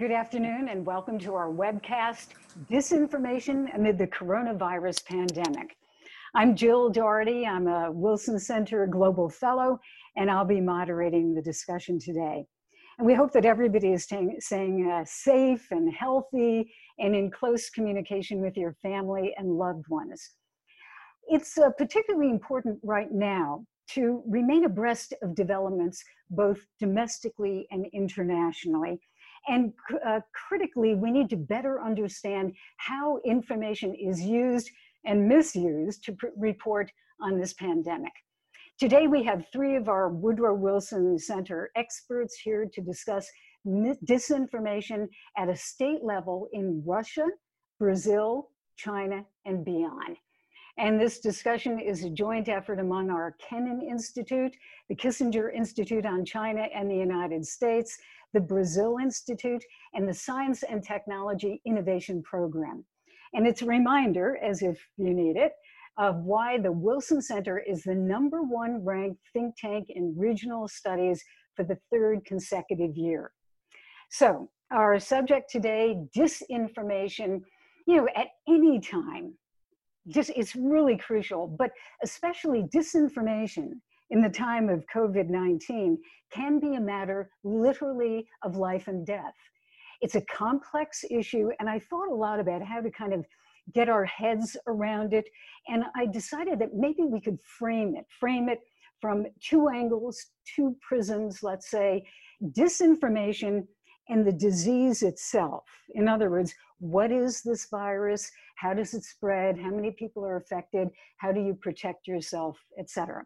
Good afternoon and welcome to our webcast, Disinformation Amid the Coronavirus Pandemic. I'm Jill Dougherty. I'm a Wilson Center Global Fellow, and I'll be moderating the discussion today. And we hope that everybody is staying uh, safe and healthy and in close communication with your family and loved ones. It's uh, particularly important right now to remain abreast of developments both domestically and internationally and uh, critically, we need to better understand how information is used and misused to report on this pandemic. Today, we have three of our Woodrow Wilson Center experts here to discuss disinformation at a state level in Russia, Brazil, China, and beyond. And this discussion is a joint effort among our Kennan Institute, the Kissinger Institute on China and the United States, the Brazil Institute, and the Science and Technology Innovation Program. And it's a reminder, as if you need it, of why the Wilson Center is the number one ranked think tank in regional studies for the third consecutive year. So, our subject today disinformation, you know, at any time, just it's really crucial, but especially disinformation in the time of COVID 19 can be a matter literally of life and death. It's a complex issue, and I thought a lot about how to kind of get our heads around it. And I decided that maybe we could frame it, frame it from two angles, two prisms, let's say, disinformation and the disease itself. In other words, what is this virus? How does it spread? How many people are affected? How do you protect yourself, etc.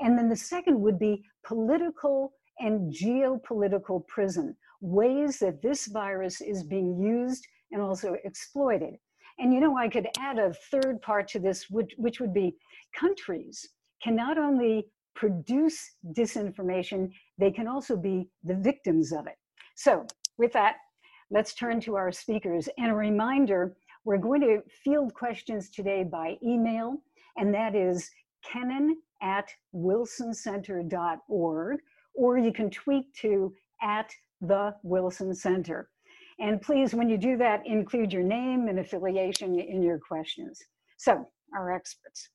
And then the second would be political and geopolitical prism, ways that this virus is being used and also exploited. And you know, I could add a third part to this, which, which would be countries can not only produce disinformation, they can also be the victims of it. So, with that, let's turn to our speakers. And a reminder we're going to field questions today by email, and that is Kennan at wilsoncenter.org, or you can tweet to at the Wilson Center. And please, when you do that, include your name and affiliation in your questions. So, our experts.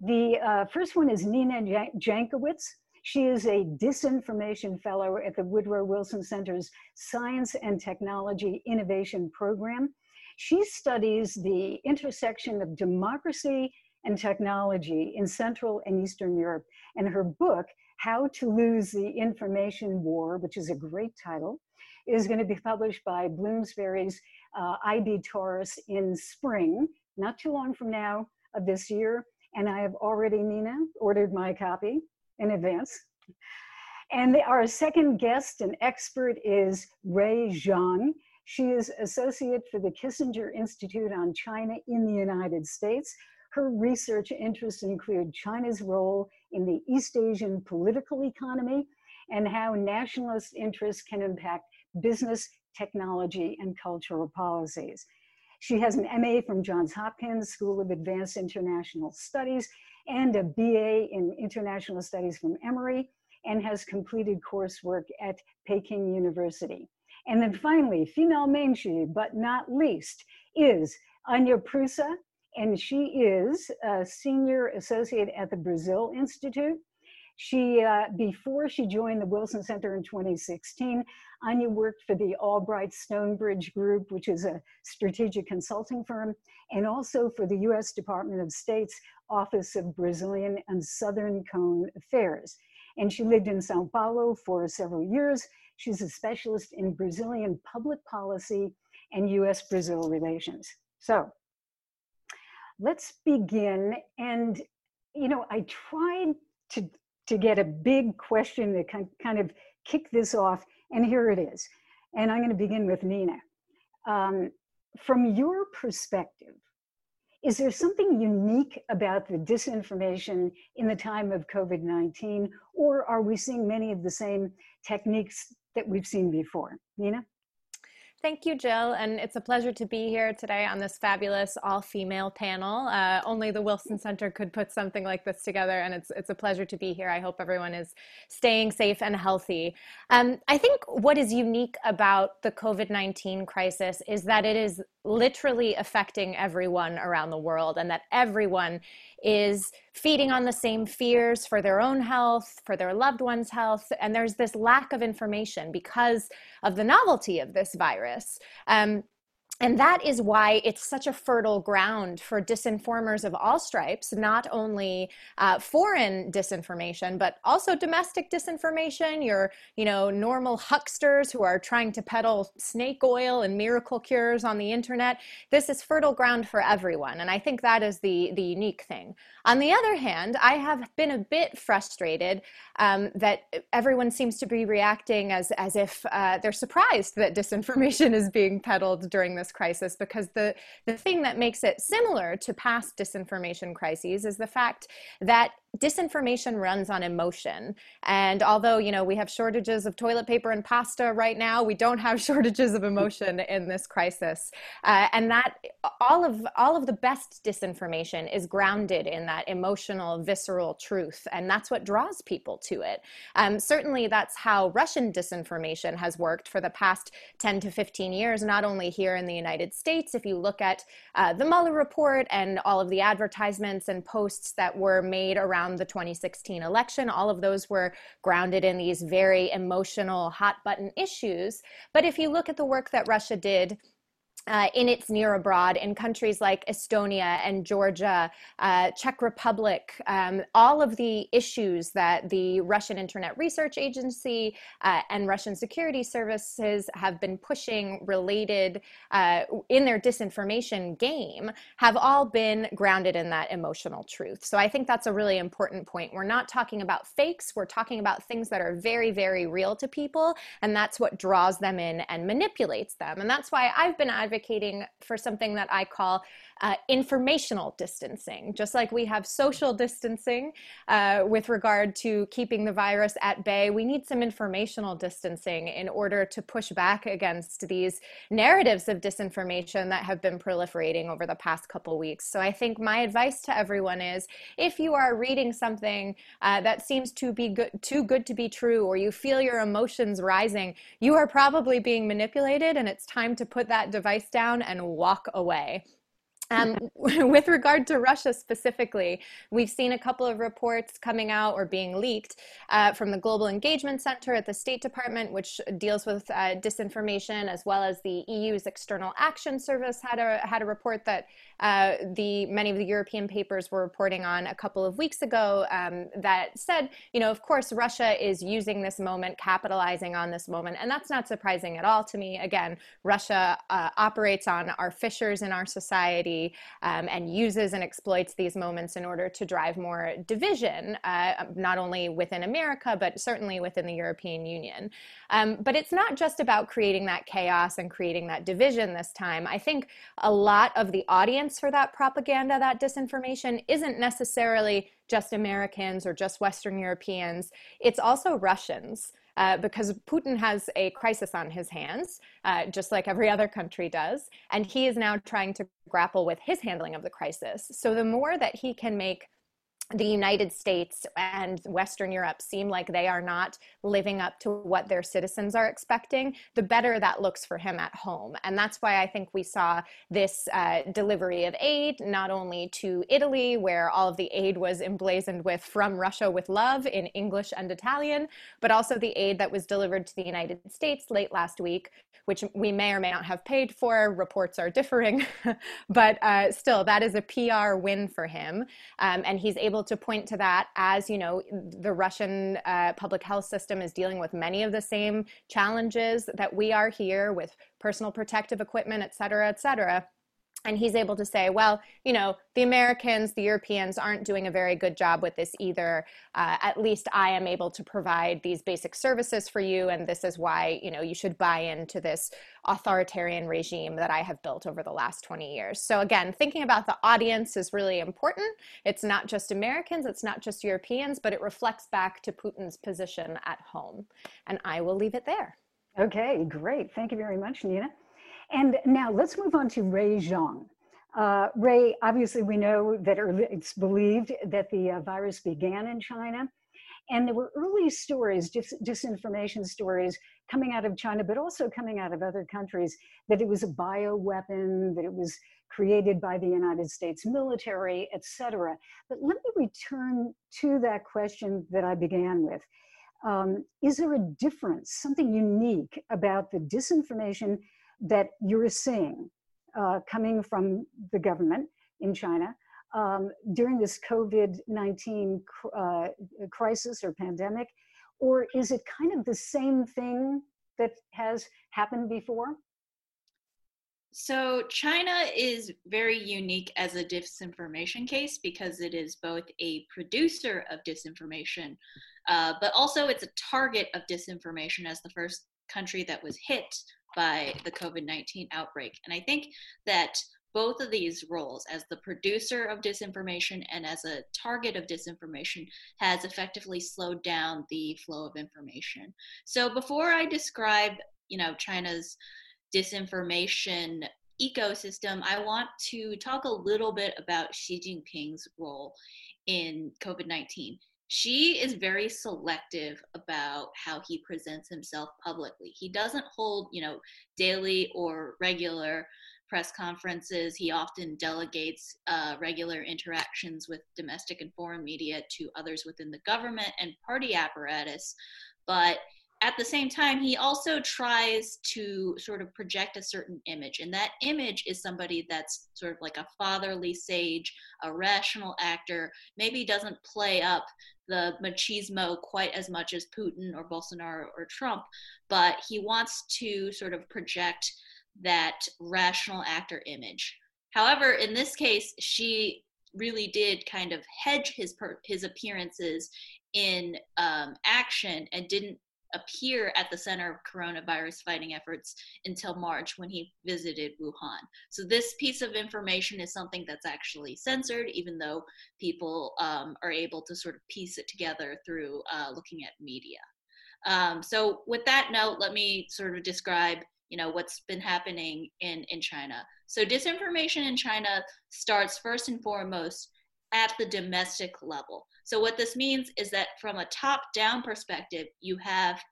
The uh, first one is Nina Jankowicz. She is a disinformation fellow at the Woodrow Wilson Center's Science and Technology Innovation Program. She studies the intersection of democracy and technology in Central and Eastern Europe. And her book, How to Lose the Information War, which is a great title, is going to be published by Bloomsbury's uh, IB Tauris in spring, not too long from now of this year. And I have already, Nina, ordered my copy in advance. And the, our second guest and expert is Rui Zhong. She is associate for the Kissinger Institute on China in the United States, her research interests include China's role in the East Asian political economy and how nationalist interests can impact business, technology, and cultural policies. She has an MA from Johns Hopkins School of Advanced International Studies and a BA in International Studies from Emory and has completed coursework at Peking University. And then finally, female Menshi, but not least, is Anya Prusa, and she is a senior associate at the Brazil Institute. She, uh, before she joined the Wilson Center in 2016, Anya worked for the Albright Stonebridge Group, which is a strategic consulting firm, and also for the US Department of State's Office of Brazilian and Southern Cone Affairs. And she lived in Sao Paulo for several years. She's a specialist in Brazilian public policy and US Brazil relations. So let's begin. And, you know, I tried to, to get a big question that can kind of kick this off, and here it is. And I'm going to begin with Nina. Um, from your perspective, is there something unique about the disinformation in the time of COVID 19, or are we seeing many of the same techniques that we've seen before? Nina? Thank you, Jill. And it's a pleasure to be here today on this fabulous all female panel. Uh, only the Wilson Center could put something like this together, and it's, it's a pleasure to be here. I hope everyone is staying safe and healthy. Um, I think what is unique about the COVID 19 crisis is that it is literally affecting everyone around the world, and that everyone is feeding on the same fears for their own health, for their loved ones' health. And there's this lack of information because of the novelty of this virus. Um, and that is why it's such a fertile ground for disinformers of all stripes, not only uh, foreign disinformation, but also domestic disinformation. Your, you know, normal hucksters who are trying to peddle snake oil and miracle cures on the internet. This is fertile ground for everyone, and I think that is the the unique thing. On the other hand, I have been a bit frustrated um, that everyone seems to be reacting as as if uh, they're surprised that disinformation is being peddled during this crisis because the, the thing that makes it similar to past disinformation crises is the fact that disinformation runs on emotion. And although you know we have shortages of toilet paper and pasta right now we don't have shortages of emotion in this crisis. Uh, and that all of all of the best disinformation is grounded in that emotional visceral truth. And that's what draws people to it. Um, certainly that's how russian disinformation has worked for the past 10 to 15 years not only here in the united states. If you look at uh, the mueller report and all of the advertisements and posts that were made around the 2016 election. All of those were grounded in these very emotional, hot button issues. But if you look at the work that Russia did uh, in its near abroad in countries like Estonia and Georgia, uh, Czech Republic, um, all of the issues that the Russian Internet Research Agency uh, and Russian security services have been pushing related uh, in their disinformation game have all been grounded in that emotional truth. So I think that's a really important point. We're not talking about fakes, we're talking about things that are very, very real to people, and that's what draws them in and manipulates them. And that's why I've been advocating advocating for something that I call uh, informational distancing. Just like we have social distancing uh, with regard to keeping the virus at bay, we need some informational distancing in order to push back against these narratives of disinformation that have been proliferating over the past couple weeks. So I think my advice to everyone is if you are reading something uh, that seems to be good, too good to be true, or you feel your emotions rising, you are probably being manipulated, and it's time to put that device down and walk away. Um, with regard to Russia specifically, we've seen a couple of reports coming out or being leaked uh, from the Global Engagement Center at the State Department, which deals with uh, disinformation, as well as the EU's External Action Service had a had a report that uh, the many of the European papers were reporting on a couple of weeks ago um, that said, you know, of course, Russia is using this moment, capitalizing on this moment, and that's not surprising at all to me. Again, Russia uh, operates on our fissures in our society um, and uses and exploits these moments in order to drive more division, uh, not only within America, but certainly within the European Union. Um, but it's not just about creating that chaos and creating that division this time. I think a lot of the audience for that propaganda, that disinformation, isn't necessarily just Americans or just Western Europeans, it's also Russians uh, because Putin has a crisis on his hands, uh, just like every other country does. And he is now trying to grapple with his handling of the crisis. So the more that he can make the United States and Western Europe seem like they are not living up to what their citizens are expecting, the better that looks for him at home. And that's why I think we saw this uh, delivery of aid, not only to Italy, where all of the aid was emblazoned with from Russia with love in English and Italian, but also the aid that was delivered to the United States late last week, which we may or may not have paid for. Reports are differing, but uh, still, that is a PR win for him. Um, and he's able able to point to that as you know the russian uh, public health system is dealing with many of the same challenges that we are here with personal protective equipment et cetera et cetera and he's able to say well you know the americans the europeans aren't doing a very good job with this either. Uh, at least i am able to provide these basic services for you and this is why you know you should buy into this authoritarian regime that i have built over the last 20 years. So again thinking about the audience is really important. It's not just americans it's not just europeans but it reflects back to putin's position at home. And i will leave it there. Okay great. Thank you very much nina And now let's move on to Rui Zhong. Uh, Rui, obviously, we know that it's believed that the uh, virus began in China. And there were early stories, dis- disinformation stories coming out of China, but also coming out of other countries, that it was a bioweapon, that it was created by the United States military, etc. But let me return to that question that I began with. Um, is there a difference, something unique about the disinformation that you're seeing uh, coming from the government in China um, during this COVID 19 uh, crisis or pandemic? Or is it kind of the same thing that has happened before? So, China is very unique as a disinformation case because it is both a producer of disinformation, uh, but also it's a target of disinformation as the first country that was hit by the COVID 19 outbreak. And I think that both of these roles as the producer of disinformation and as a target of disinformation has effectively slowed down the flow of information so before i describe you know china's disinformation ecosystem i want to talk a little bit about xi jinping's role in covid-19 Xi is very selective about how he presents himself publicly he doesn't hold you know daily or regular press conferences. He often delegates uh, regular interactions with domestic and foreign media to others within the government and party apparatus. But at the same time, he also tries to sort of project a certain image. And that image is somebody that's sort of like a fatherly sage, a rational actor, maybe doesn't play up the machismo quite as much as Putin or Bolsonaro or Trump, but he wants to sort of project that rational actor image. However, in this case, Xi really did kind of hedge his per- his appearances in um, action and didn't appear at the center of coronavirus fighting efforts until March when he visited Wuhan. So this piece of information is something that's actually censored, even though people um, are able to sort of piece it together through uh, looking at media. Um, so with that note, let me sort of describe you know what's been happening in in china so disinformation in china starts first and foremost at the domestic level so what this means is that from a top down perspective you have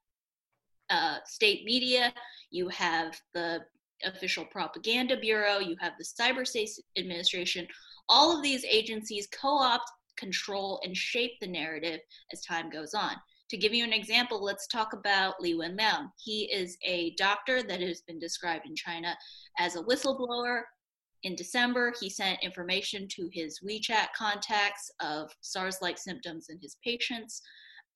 uh, state media you have the official propaganda bureau you have the cyber state administration all of these agencies co-opt control and shape the narrative as time goes on to give you an example, let's talk about Li Wenliang. He is a doctor that has been described in China as a whistleblower. In December, he sent information to his WeChat contacts of SARS like symptoms in his patients.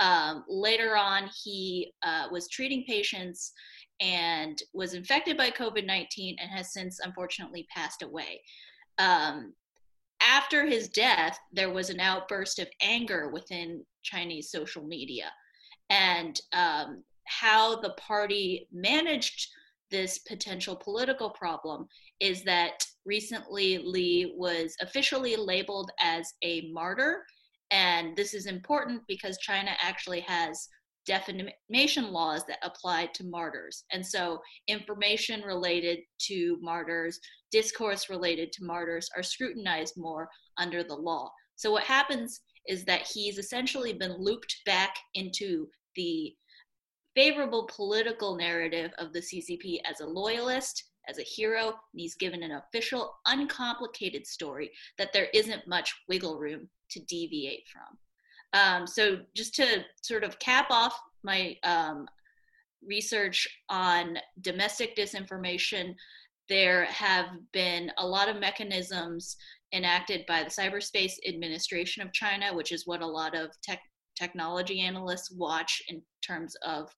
Um, later on, he uh, was treating patients and was infected by COVID 19 and has since unfortunately passed away. Um, after his death, there was an outburst of anger within Chinese social media and um, how the party managed this potential political problem is that recently Li was officially labeled as a martyr. And this is important because China actually has defamation laws that apply to martyrs. And so information related to martyrs, discourse related to martyrs are scrutinized more under the law. So what happens is that he's essentially been looped back into the favorable political narrative of the CCP as a loyalist, as a hero, and he's given an official, uncomplicated story that there isn't much wiggle room to deviate from. Um, so, just to sort of cap off my um, research on domestic disinformation, there have been a lot of mechanisms enacted by the Cyberspace Administration of China, which is what a lot of tech technology analysts watch in terms of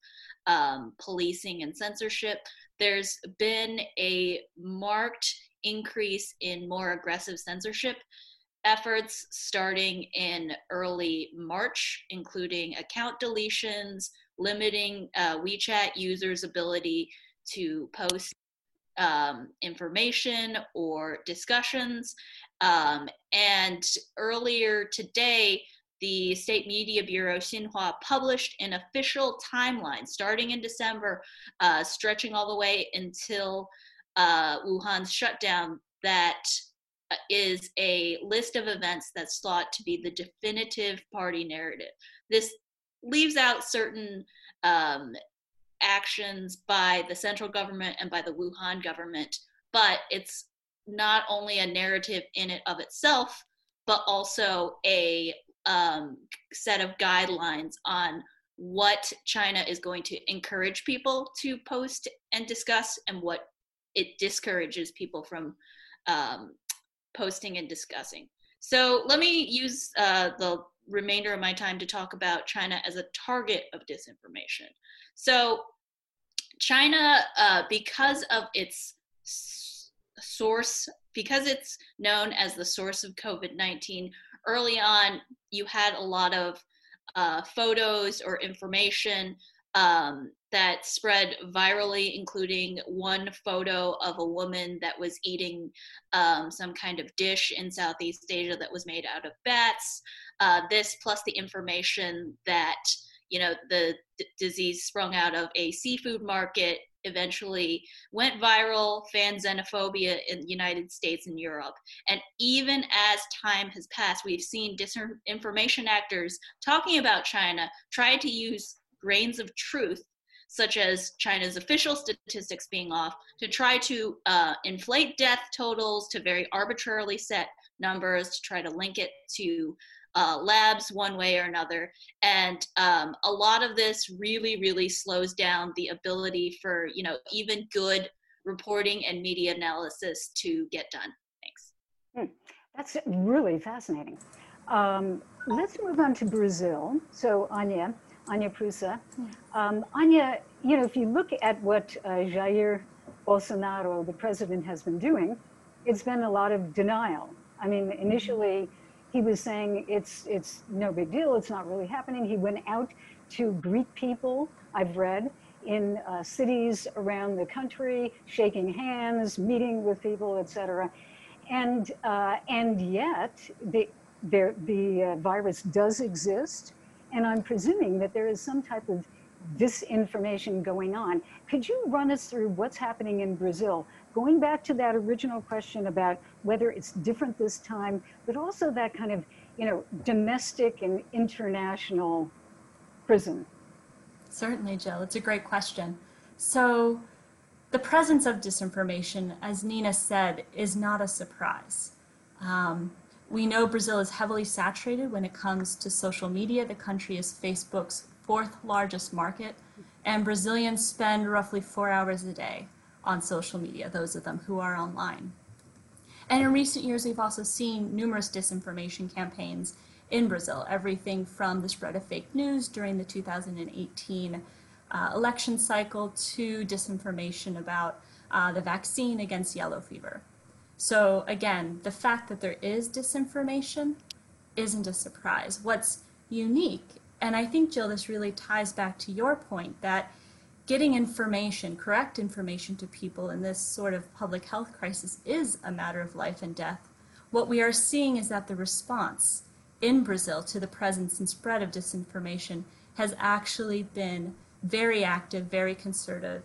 um, policing and censorship. There's been a marked increase in more aggressive censorship efforts starting in early March, including account deletions, limiting uh, WeChat users' ability to post um, information or discussions. Um, and earlier today, the State Media Bureau, Xinhua, published an official timeline starting in December, uh, stretching all the way until uh, Wuhan's shutdown that uh, a list of events that's thought to be the definitive party narrative. This leaves out certain um, actions by the central government and by the Wuhan government, but it's not only a narrative in it of itself, but also a um, set of guidelines on what China is going to encourage people to post and discuss and what it discourages people from um, posting and discussing. So let me use uh, the remainder of my time to talk about China as a target of disinformation. So China, uh, because of its source, because it's known as the source of COVID 19, early on you had a lot of uh, photos or information um, that spread virally, including one photo of a woman that was eating um, some kind of dish in Southeast Asia that was made out of bats. Uh, this plus the information that you know the d- disease sprung out of a seafood market eventually went viral, fan xenophobia in the United States and Europe. And even as time has passed, we've seen disinformation actors talking about China try to use grains of truth such as China's official statistics being off, to try to uh, inflate death totals to very arbitrarily set numbers to try to link it to uh, labs one way or another. And um, a lot of this really, really slows down the ability for, you know, even good reporting and media analysis to get done. Thanks. Hmm. That's really fascinating. Um, let's move on to Brazil. So, Anya, Anya Prusa. Um, Anya, you know, if you look at what uh, Jair Bolsonaro, the president, has been doing, it's been a lot of denial. I mean, initially, he was saying it's it's no big deal. It's not really happening. He went out to greet people. I've read in uh, cities around the country, shaking hands, meeting with people, etc. And uh, and yet the there, the uh, virus does exist, and I'm presuming that there is some type of disinformation going on. Could you run us through what's happening in Brazil? going back to that original question about whether it's different this time, but also that kind of, you know, domestic and international prison. Certainly, Jill. It's a great question. So, the presence of disinformation, as Nina said, is not a surprise. Um, we know Brazil is heavily saturated when it comes to social media. The country is Facebook's fourth largest market, and Brazilians spend roughly four hours a day on social media, those of them who are online. And in recent years, we've also seen numerous disinformation campaigns in Brazil, everything from the spread of fake news during the 2018 uh, election cycle to disinformation about uh, the vaccine against yellow fever. So, again, the fact that there is disinformation isn't a surprise. What's unique, and I think, Jill, this really ties back to your point that getting information, correct information to people in this sort of public health crisis is a matter of life and death. What we are seeing is that the response in Brazil to the presence and spread of disinformation has actually been very active, very concerted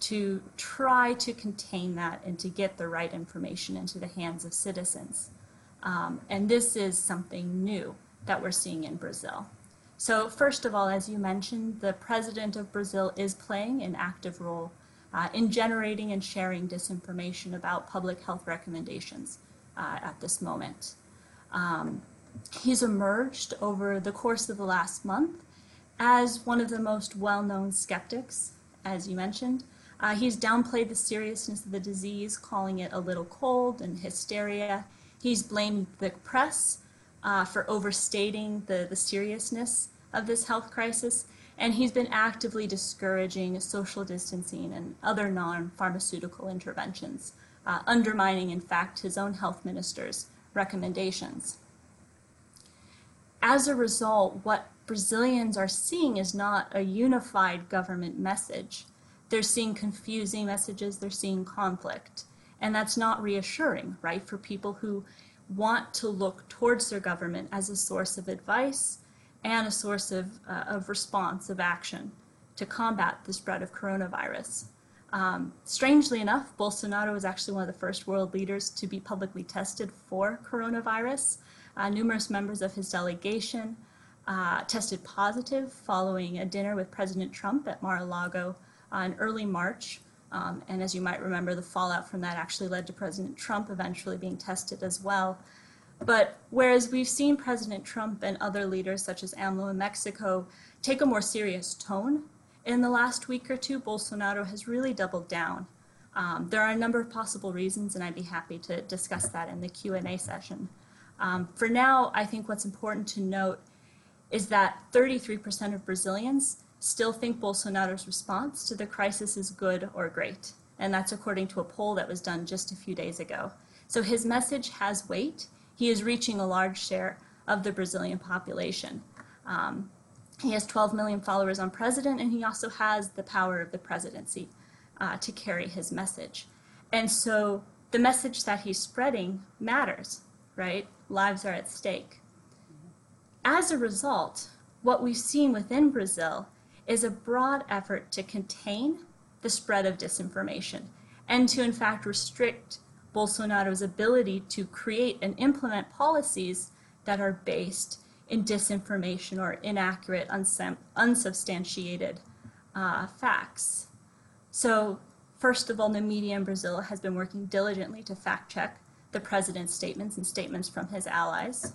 to try to contain that and to get the right information into the hands of citizens. Um, and this is something new that we're seeing in Brazil. So, first of all, as you mentioned, the president of Brazil is playing an active role uh, in generating and sharing disinformation about public health recommendations uh, at this moment. Um, he's emerged over the course of the last month as one of the most well known skeptics, as you mentioned. Uh, he's downplayed the seriousness of the disease, calling it a little cold and hysteria. He's blamed the press uh, for overstating the, the seriousness of this health crisis, and he's been actively discouraging social distancing and other non pharmaceutical interventions, uh, undermining, in fact, his own health minister's recommendations. As a result, what Brazilians are seeing is not a unified government message. They're seeing confusing messages, they're seeing conflict. And that's not reassuring, right, for people who want to look towards their government as a source of advice and a source of, uh, of response, of action to combat the spread of coronavirus. Um, strangely enough, Bolsonaro was actually one of the first world leaders to be publicly tested for coronavirus. Uh, numerous members of his delegation uh, tested positive following a dinner with President Trump at Mar-a-Lago uh, in early March. Um, and as you might remember, the fallout from that actually led to President Trump eventually being tested as well. But whereas we've seen President Trump and other leaders, such as AMLO in Mexico, take a more serious tone in the last week or two, Bolsonaro has really doubled down. Um, there are a number of possible reasons, and I'd be happy to discuss that in the Q&A session. Um, for now, I think what's important to note is that 33% of Brazilians still think Bolsonaro's response to the crisis is good or great. And that's according to a poll that was done just a few days ago. So his message has weight. He is reaching a large share of the Brazilian population. Um, he has 12 million followers on president, and he also has the power of the presidency uh, to carry his message. And so the message that he's spreading matters, right? Lives are at stake. As a result, what we've seen within Brazil is a broad effort to contain the spread of disinformation and to, in fact, restrict Bolsonaro's ability to create and implement policies that are based in disinformation or inaccurate, unsubstantiated uh, facts. So, first of all, the media in Brazil has been working diligently to fact check the president's statements and statements from his allies.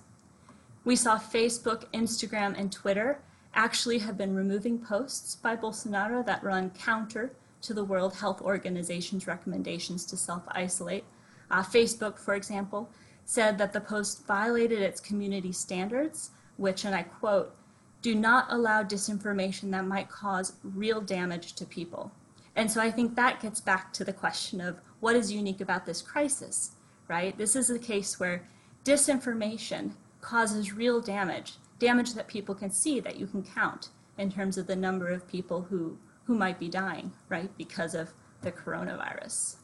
We saw Facebook, Instagram, and Twitter actually have been removing posts by Bolsonaro that run counter to the World Health Organization's recommendations to self isolate. Uh, Facebook, for example, said that the post violated its community standards, which, and I quote, do not allow disinformation that might cause real damage to people. And so I think that gets back to the question of what is unique about this crisis, right? This is a case where disinformation causes real damage, damage that people can see, that you can count in terms of the number of people who, who might be dying, right, because of the coronavirus.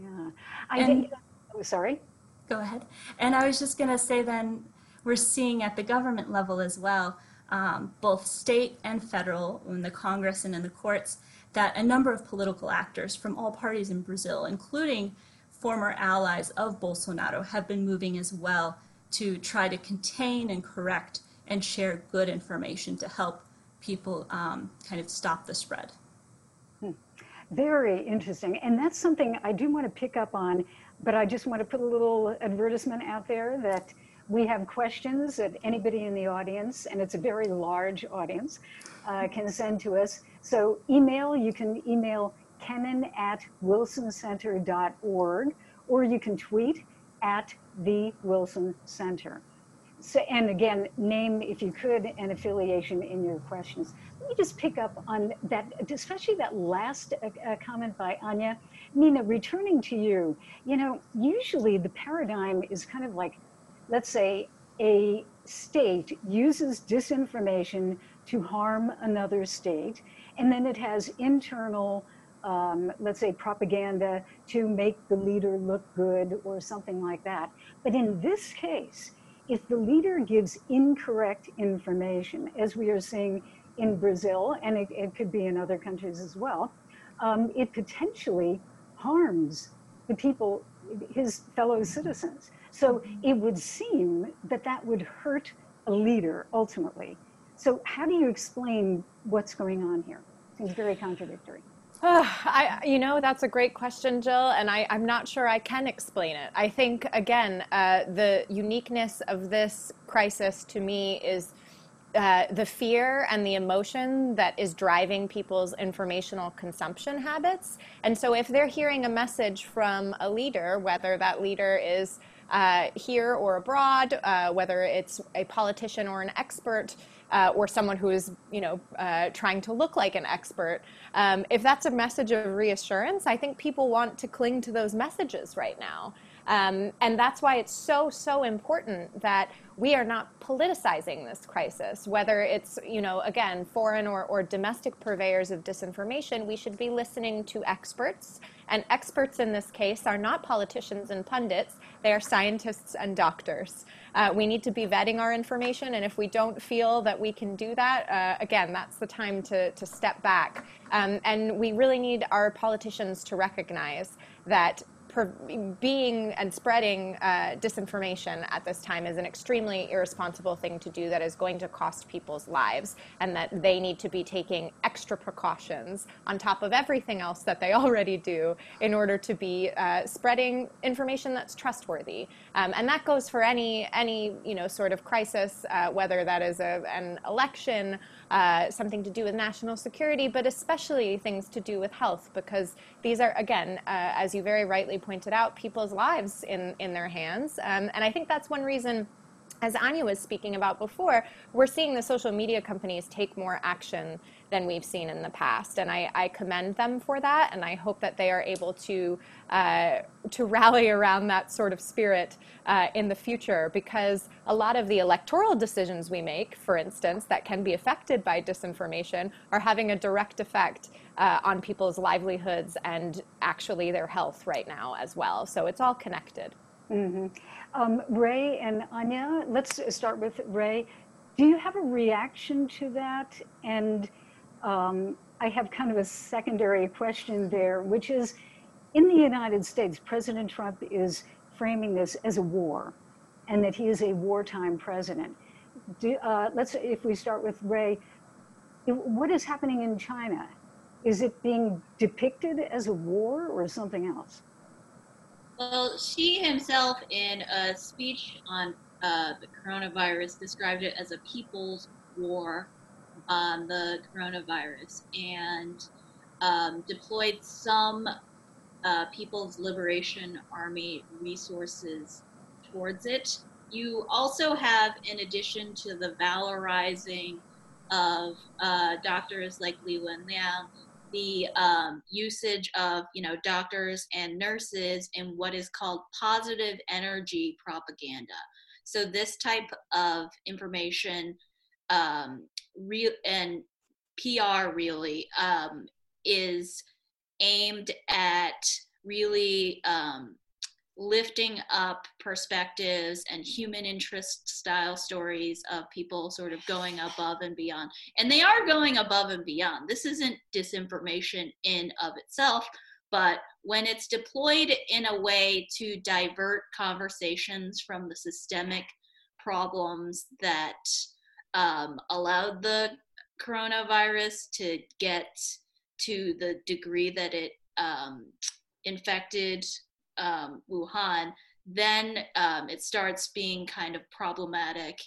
Yeah. I and, think, oh, sorry. Go ahead. And I was just going to say then, we're seeing at the government level as well, um, both state and federal, in the Congress and in the courts, that a number of political actors from all parties in Brazil, including former allies of Bolsonaro, have been moving as well to try to contain and correct and share good information to help people um, kind of stop the spread. Hmm. Very interesting. And that's something I do want to pick up on, but I just want to put a little advertisement out there that we have questions that anybody in the audience, and it's a very large audience, uh, can send to us. So email, you can email kennan at wilsoncenter.org, or you can tweet at the Wilson Center. So, and again, name, if you could, an affiliation in your questions. Let me just pick up on that, especially that last uh, uh, comment by Anya. Nina, returning to you, you know, usually the paradigm is kind of like, let's say, a state uses disinformation to harm another state, and then it has internal um, let's say, propaganda to make the leader look good or something like that. But in this case, if the leader gives incorrect information, as we are seeing in Brazil, and it, it could be in other countries as well, um, it potentially harms the people, his fellow citizens. So it would seem that that would hurt a leader ultimately. So how do you explain what's going on here? Seems very contradictory. I, you know, that's a great question, Jill, and I, am not sure I can explain it. I think, again, uh, the uniqueness of this crisis to me is uh, the fear and the emotion that is driving people's informational consumption habits. And so, if they're hearing a message from a leader, whether that leader is uh, here or abroad, uh, whether it's a politician or an expert, uh, or someone who is, you know, uh, trying to look like an expert. Um, if that's a message of reassurance, I think people want to cling to those messages right now. Um, and that's why it's so, so important that we are not politicizing this crisis. Whether it's, you know, again, foreign or, or domestic purveyors of disinformation, we should be listening to experts. And experts in this case are not politicians and pundits, they are scientists and doctors. Uh, we need to be vetting our information, and if we don't feel that we can do that, uh, again, that's the time to, to step back. Um, and we really need our politicians to recognize that being and spreading uh, disinformation at this time is an extremely irresponsible thing to do that is going to cost people's lives, and that they need to be taking extra precautions on top of everything else that they already do in order to be uh, spreading information that's trustworthy. Um, and that goes for any any you know sort of crisis, uh, whether that is a, an election uh, something to do with national security, but especially things to do with health, because these are, again, uh, as you very rightly pointed out, people's lives in, in their hands. Um, and I think that's one reason as Anya was speaking about before, we're seeing the social media companies take more action than we've seen in the past, and I, I commend them for that. And I hope that they are able to uh, to rally around that sort of spirit uh, in the future, because a lot of the electoral decisions we make, for instance, that can be affected by disinformation, are having a direct effect uh, on people's livelihoods and actually their health right now as well. So it's all connected. Mm-hmm. Um, Rui and Anya, let's start with Rui. Do you have a reaction to that? And um, I have kind of a secondary question there, which is in the United States, President Trump is framing this as a war and that he is a wartime president. Do, uh, let's, if we start with Rui, what is happening in China? Is it being depicted as a war or something else? Well, Xi himself, in a speech on uh, the coronavirus, described it as a people's war on the coronavirus and um, deployed some uh, People's Liberation Army resources towards it. You also have, in addition to the valorizing of uh, doctors like Li Wenliang, the um, usage of you know doctors and nurses in what is called positive energy propaganda. So this type of information um, real and PR really um, is aimed at really um, lifting up perspectives and human interest style stories of people sort of going above and beyond. And they are going above and beyond. This isn't disinformation in of itself, but when it's deployed in a way to divert conversations from the systemic problems that um, allowed the coronavirus to get to the degree that it um, infected um, Wuhan, then um, it starts being kind of problematic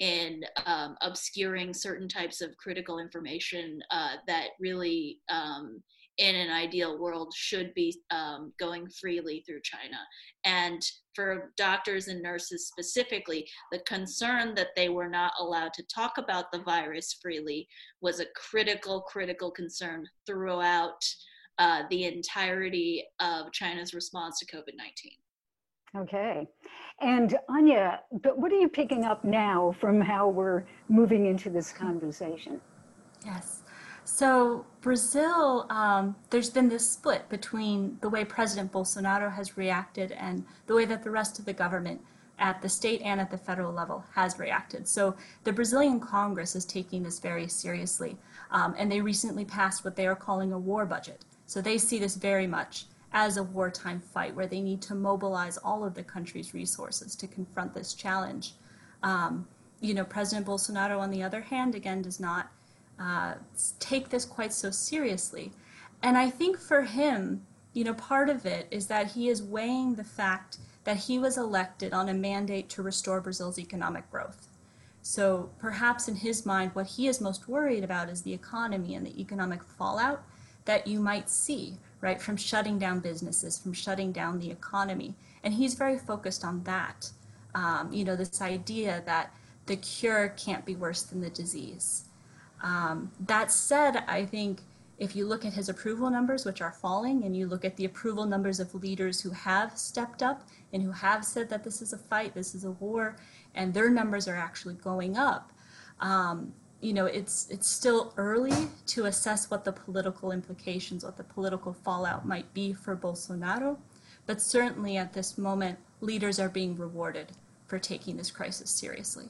in um, obscuring certain types of critical information uh, that really, um, in an ideal world, should be um, going freely through China. And for doctors and nurses specifically, the concern that they were not allowed to talk about the virus freely was a critical, critical concern throughout uh, the entirety of China's response to COVID 19. Okay. And Anya, but what are you picking up now from how we're moving into this conversation? Yes. So, Brazil, um, there's been this split between the way President Bolsonaro has reacted and the way that the rest of the government at the state and at the federal level has reacted. So, the Brazilian Congress is taking this very seriously, um, and they recently passed what they are calling a war budget. So they see this very much as a wartime fight where they need to mobilize all of the country's resources to confront this challenge. Um, you know, President Bolsonaro, on the other hand, again, does not uh, take this quite so seriously. And I think for him, you know, part of it is that he is weighing the fact that he was elected on a mandate to restore Brazil's economic growth. So perhaps in his mind, what he is most worried about is the economy and the economic fallout that you might see, right, from shutting down businesses, from shutting down the economy. And he's very focused on that. Um, you know, this idea that the cure can't be worse than the disease. Um, that said, I think If you look at his approval numbers, which are falling, and you look at the approval numbers of leaders who have stepped up and who have said that this is a fight, this is a war, and their numbers are actually going up, um, you know, it's it's still early to assess what the political implications, what the political fallout might be for Bolsonaro. But certainly at this moment, leaders are being rewarded for taking this crisis seriously.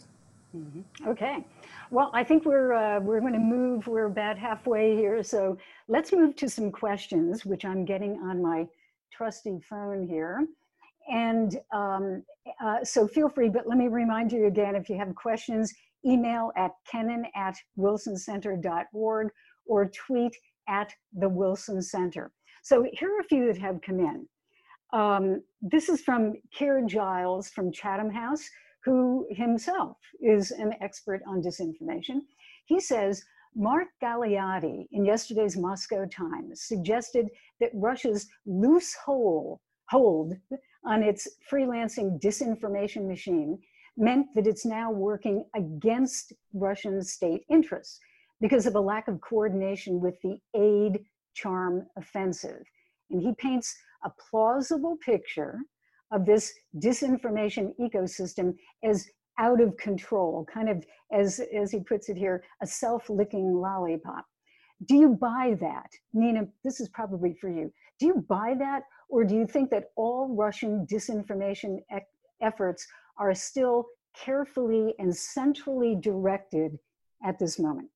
Mm-hmm. Okay. Well, I think we're uh, we're going to move. We're about halfway here, so let's move to some questions, which I'm getting on my trusty phone here. And um, uh, so feel free, but let me remind you again: if you have questions, email at kennan at wilsoncenter.org or tweet at the Wilson Center. So here are a few that have come in. Um, this is from Keir Giles from Chatham House, who himself is an expert on disinformation. He says, Mark Galeotti in yesterday's Moscow Times suggested that Russia's loose hold, hold on its freelancing disinformation machine meant that it's now working against Russian state interests because of a lack of coordination with the aid charm offensive. And he paints a plausible picture of this disinformation ecosystem as out of control, kind of as, as he puts it here, a self-licking lollipop. Do you buy that? Nina, this is probably for you. Do you buy that? Or do you think that all Russian disinformation e efforts are still carefully and centrally directed at this moment?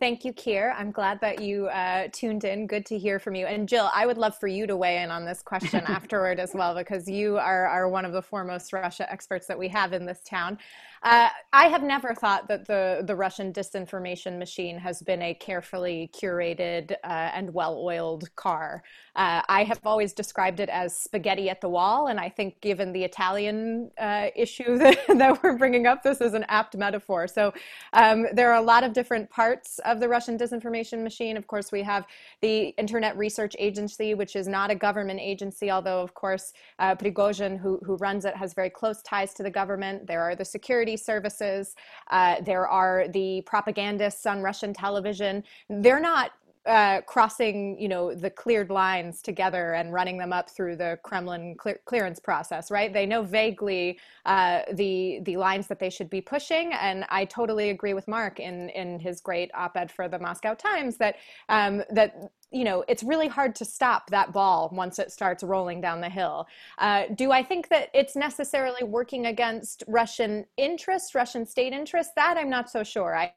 Thank you, Keir. I'm glad that you uh, tuned in. Good to hear from you. And Jill, I would love for you to weigh in on this question afterward as well, because you are, are one of the foremost Russia experts that we have in this town. Uh, I have never thought that the, the Russian disinformation machine has been a carefully curated uh, and well oiled car. Uh, I have always described it as spaghetti at the wall, and I think given the Italian uh, issue that, that, we're bringing up, this is an apt metaphor. So um, there are a lot of different parts of the Russian disinformation machine. Of course, we have the Internet Research Agency, which is not a government agency, although, of course, uh, Prigozhin, who, who runs it, has very close ties to the government. There are the security services. Uh, there are the propagandists on Russian television. They're not uh, crossing, you know, the cleared lines together and running them up through the Kremlin clear- clearance process, right? They know vaguely uh, the the lines that they should be pushing, and I totally agree with Mark in in his great op-ed for the Moscow Times that um, that you know it's really hard to stop that ball once it starts rolling down the hill. Uh, do i think that it's necessarily working against russian interests russian state interests? That i'm not so sure. I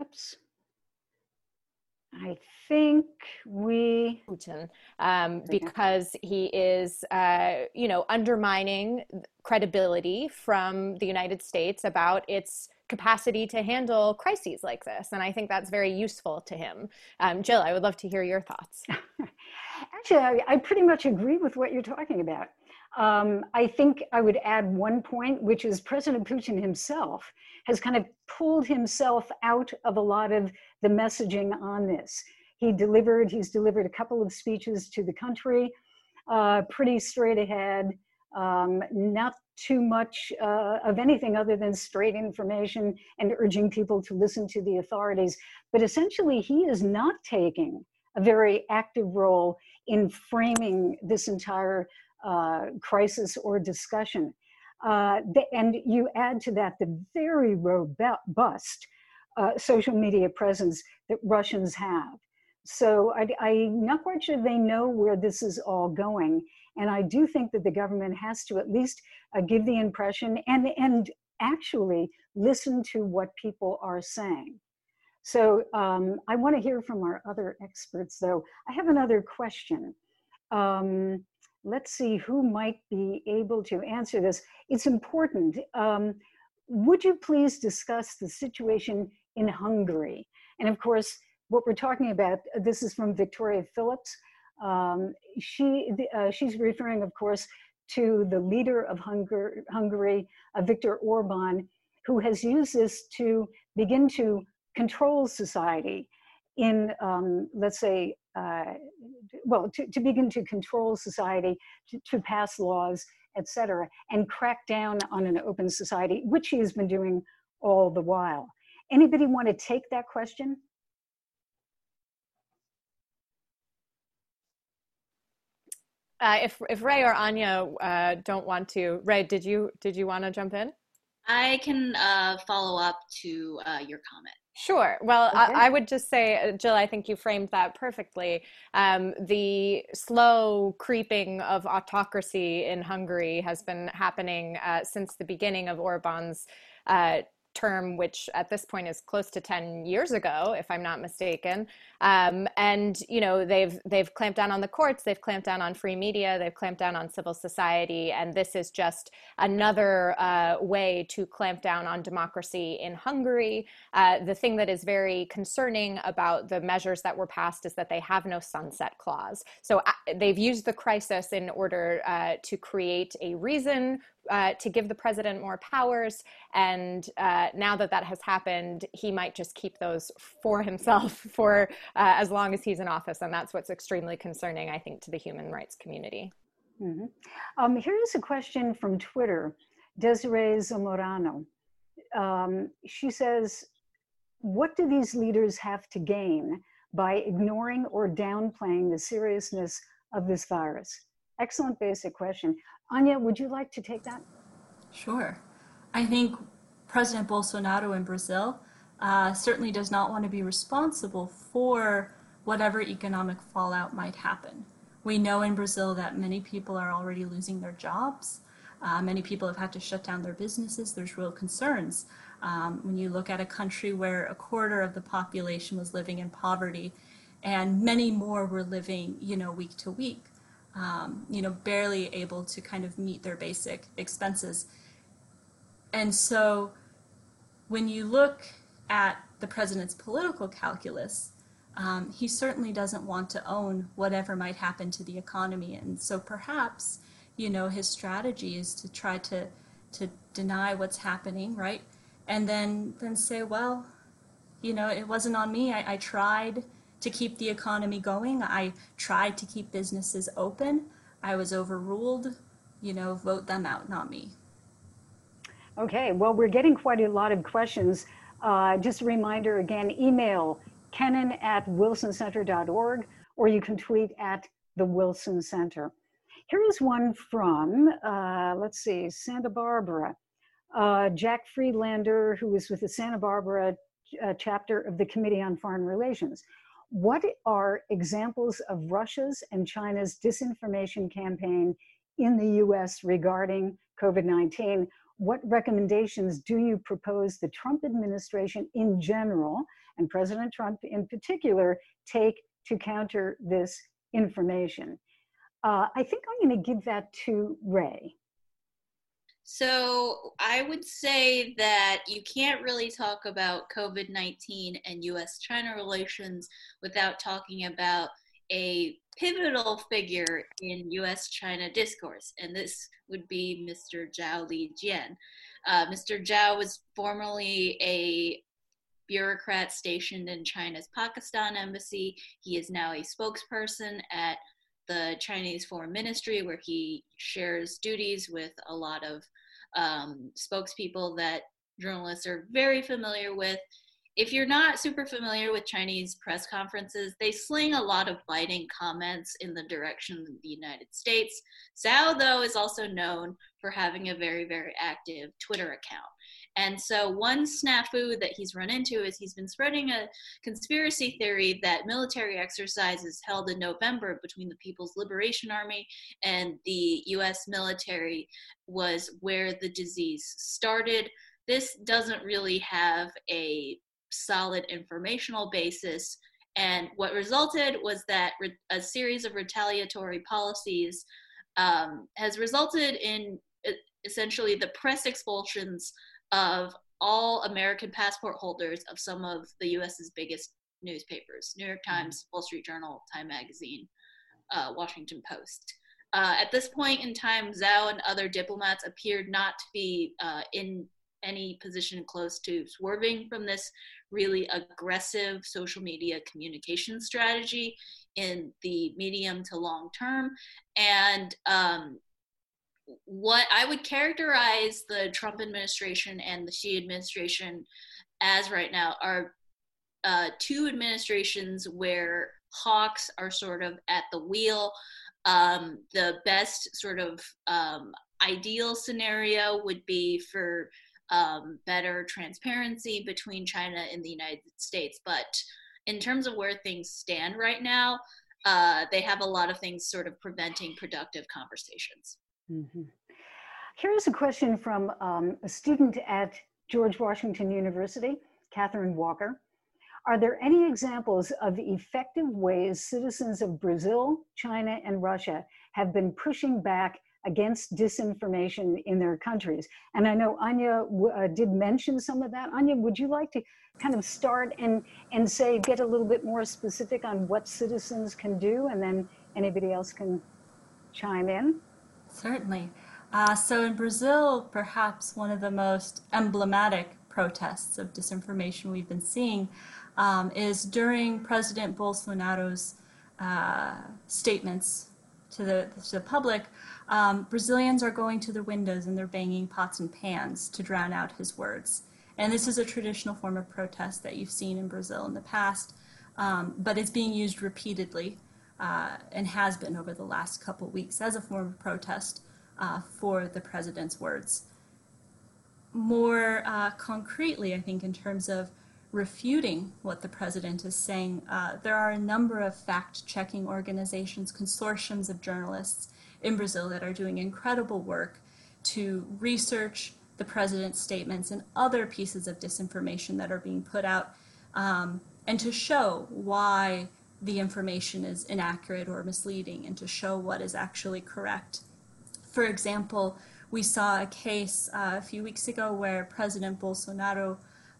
oops i think we Putin um, because he is, uh, you know, undermining credibility from the United States about its capacity to handle crises like this. And I think that's very useful to him. Um, Jill, I would love to hear your thoughts. Actually, I, I, pretty much agree with what you're talking about. Um, I think I would add one point, which is President Putin himself has kind of pulled himself out of a lot of the messaging on this. He delivered, he's delivered a couple of speeches to the country, uh, pretty straight ahead, um, not too much uh, of anything other than straight information and urging people to listen to the authorities. But essentially, he is not taking a very active role in framing this entire uh, crisis or discussion. Uh, and you add to that the very robust uh, social media presence that Russians have. So I, I'm not quite sure they know where this is all going. And I do think that the government has to at least uh, give the impression and, and actually listen to what people are saying. So um, I want to hear from our other experts, though. I have another question. Um, let's see who might be able to answer this. It's important. Um, would you please discuss the situation in Hungary? And of course, what we're talking about, this is from Victoria Phillips. Um, she, uh, she's referring, of course, to the leader of Hungar Hungary, uh, Viktor Orban, who has used this to begin to control society in, um, let's say, uh, well, to, to, begin to control society, to, to pass laws, etc., and crack down on an open society, which he has been doing all the while. Anybody want to take that question? Uh, if if Rui or Anya uh, don't want to, Rui, did you did you want to jump in? I can uh, follow up to uh, your comment. Sure. Well, okay. I, I, would just say, uh, Jill, I think you framed that perfectly. Um, the slow creeping of autocracy in Hungary has been happening uh, since the beginning of Orban's uh, term, which at this point is close to 10 years ago, if I'm not mistaken. Um, and you know they've they've clamped down on the courts, they've clamped down on free media, they've clamped down on civil society, and this is just another uh, way to clamp down on democracy in Hungary. Uh, the thing that is very concerning about the measures that were passed is that they have no sunset clause. So uh, they've used the crisis in order uh, to create a reason uh, to give the president more powers. And uh, now that that has happened, he might just keep those for himself for uh, as long as he's in office. And that's what's extremely concerning, I think, to the human rights community. Mm-hmm. Um, here's a question from Twitter Desiree Zamorano. Um, she says, What do these leaders have to gain by ignoring or downplaying the seriousness of this virus? Excellent basic question. Anya, would you like to take that? Sure. I think President Bolsonaro in Brazil uh, certainly does not want to be responsible for whatever economic fallout might happen. We know in Brazil that many people are already losing their jobs. Uh, many people have had to shut down their businesses. There's real concerns. Um, when you look at a country where a quarter of the population was living in poverty and many more were living, you know, week to week, um, you know, barely able to kind of meet their basic expenses. And so when you look at the president's political calculus, um, he certainly doesn't want to own whatever might happen to the economy. And so perhaps, you know, his strategy is to try to, to deny what's happening, right? And then, then say, well, you know, it wasn't on me. I, I tried to keep the economy going. I tried to keep businesses open. I was overruled. You know, vote them out, not me. Okay, well, we're getting quite a lot of questions. Uh, just a reminder again, email kennan at wilsoncenter.org, or you can tweet at the Wilson Center. Here is one from, uh, let's see, Santa Barbara. Uh, Jack Friedlander, who is with the Santa Barbara uh, chapter of the Committee on Foreign Relations. What are examples of Russia's and China's disinformation campaign in the US regarding COVID 19? What recommendations do you propose the Trump administration in general and President Trump in particular take to counter this information? Uh, I think I'm going to give that to Rui. So I would say that you can't really talk about COVID 19 and US China relations without talking about a pivotal figure in US China discourse, and this would be Mr. Zhao Lijian. Uh, Mr. Zhao was formerly a bureaucrat stationed in China's Pakistan embassy. He is now a spokesperson at the Chinese Foreign Ministry, where he shares duties with a lot of um, spokespeople that journalists are very familiar with. If you're not super familiar with Chinese press conferences, they sling a lot of biting comments in the direction of the United States. Zhao, though, is also known for having a very, very active Twitter account. And so, one snafu that he's run into is he's been spreading a conspiracy theory that military exercises held in November between the People's Liberation Army and the US military was where the disease started. This doesn't really have a solid informational basis. And what resulted was that re- a series of retaliatory policies um, has resulted in essentially the press expulsions of all American passport holders of some of the US's biggest newspapers New York mm-hmm. Times, Wall Street Journal, Time Magazine, uh, Washington Post. Uh, at this point in time, Zhao and other diplomats appeared not to be uh, in any position close to swerving from this really aggressive social media communication strategy in the medium to long term. And um, what I would characterize the Trump administration and the Xi administration as right now are uh, two administrations where hawks are sort of at the wheel. Um, the best sort of um, ideal scenario would be for um, better transparency between China and the United States. But in terms of where things stand right now, uh, they have a lot of things sort of preventing productive conversations. Mm-hmm. Here's a question from um, a student at George Washington University, Catherine Walker. Are there any examples of effective ways citizens of Brazil, China, and Russia have been pushing back against disinformation in their countries? And I know Anya uh, did mention some of that. Anya, would you like to kind of start and, and say, get a little bit more specific on what citizens can do, and then anybody else can chime in? Certainly. Uh, so in Brazil, perhaps one of the most emblematic protests of disinformation we've been seeing um, is during President Bolsonaro's uh, statements to the, to the public, um, Brazilians are going to the windows and they're banging pots and pans to drown out his words. And this is a traditional form of protest that you've seen in Brazil in the past, um, but it's being used repeatedly uh, and has been over the last couple weeks as a form of protest uh, for the president's words. More uh, concretely, I think, in terms of refuting what the president is saying, uh, there are a number of fact checking organizations, consortiums of journalists in Brazil that are doing incredible work to research the president's statements and other pieces of disinformation that are being put out, um, and to show why the information is inaccurate or misleading, and to show what is actually correct. For example, we saw a case uh, a few weeks ago where President Bolsonaro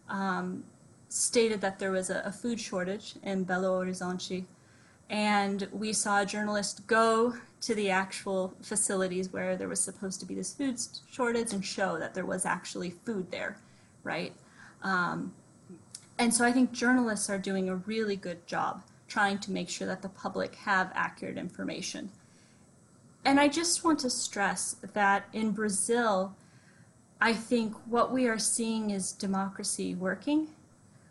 um, stated that there was a, a, food shortage in Belo Horizonte, and we saw a journalist go to the actual facilities where there was supposed to be this food shortage and show that there was actually food there, right? Um, and so I think journalists are doing a really good job trying to make sure that the public have accurate information. And I just want to stress that in Brazil, I think what we are seeing is democracy working,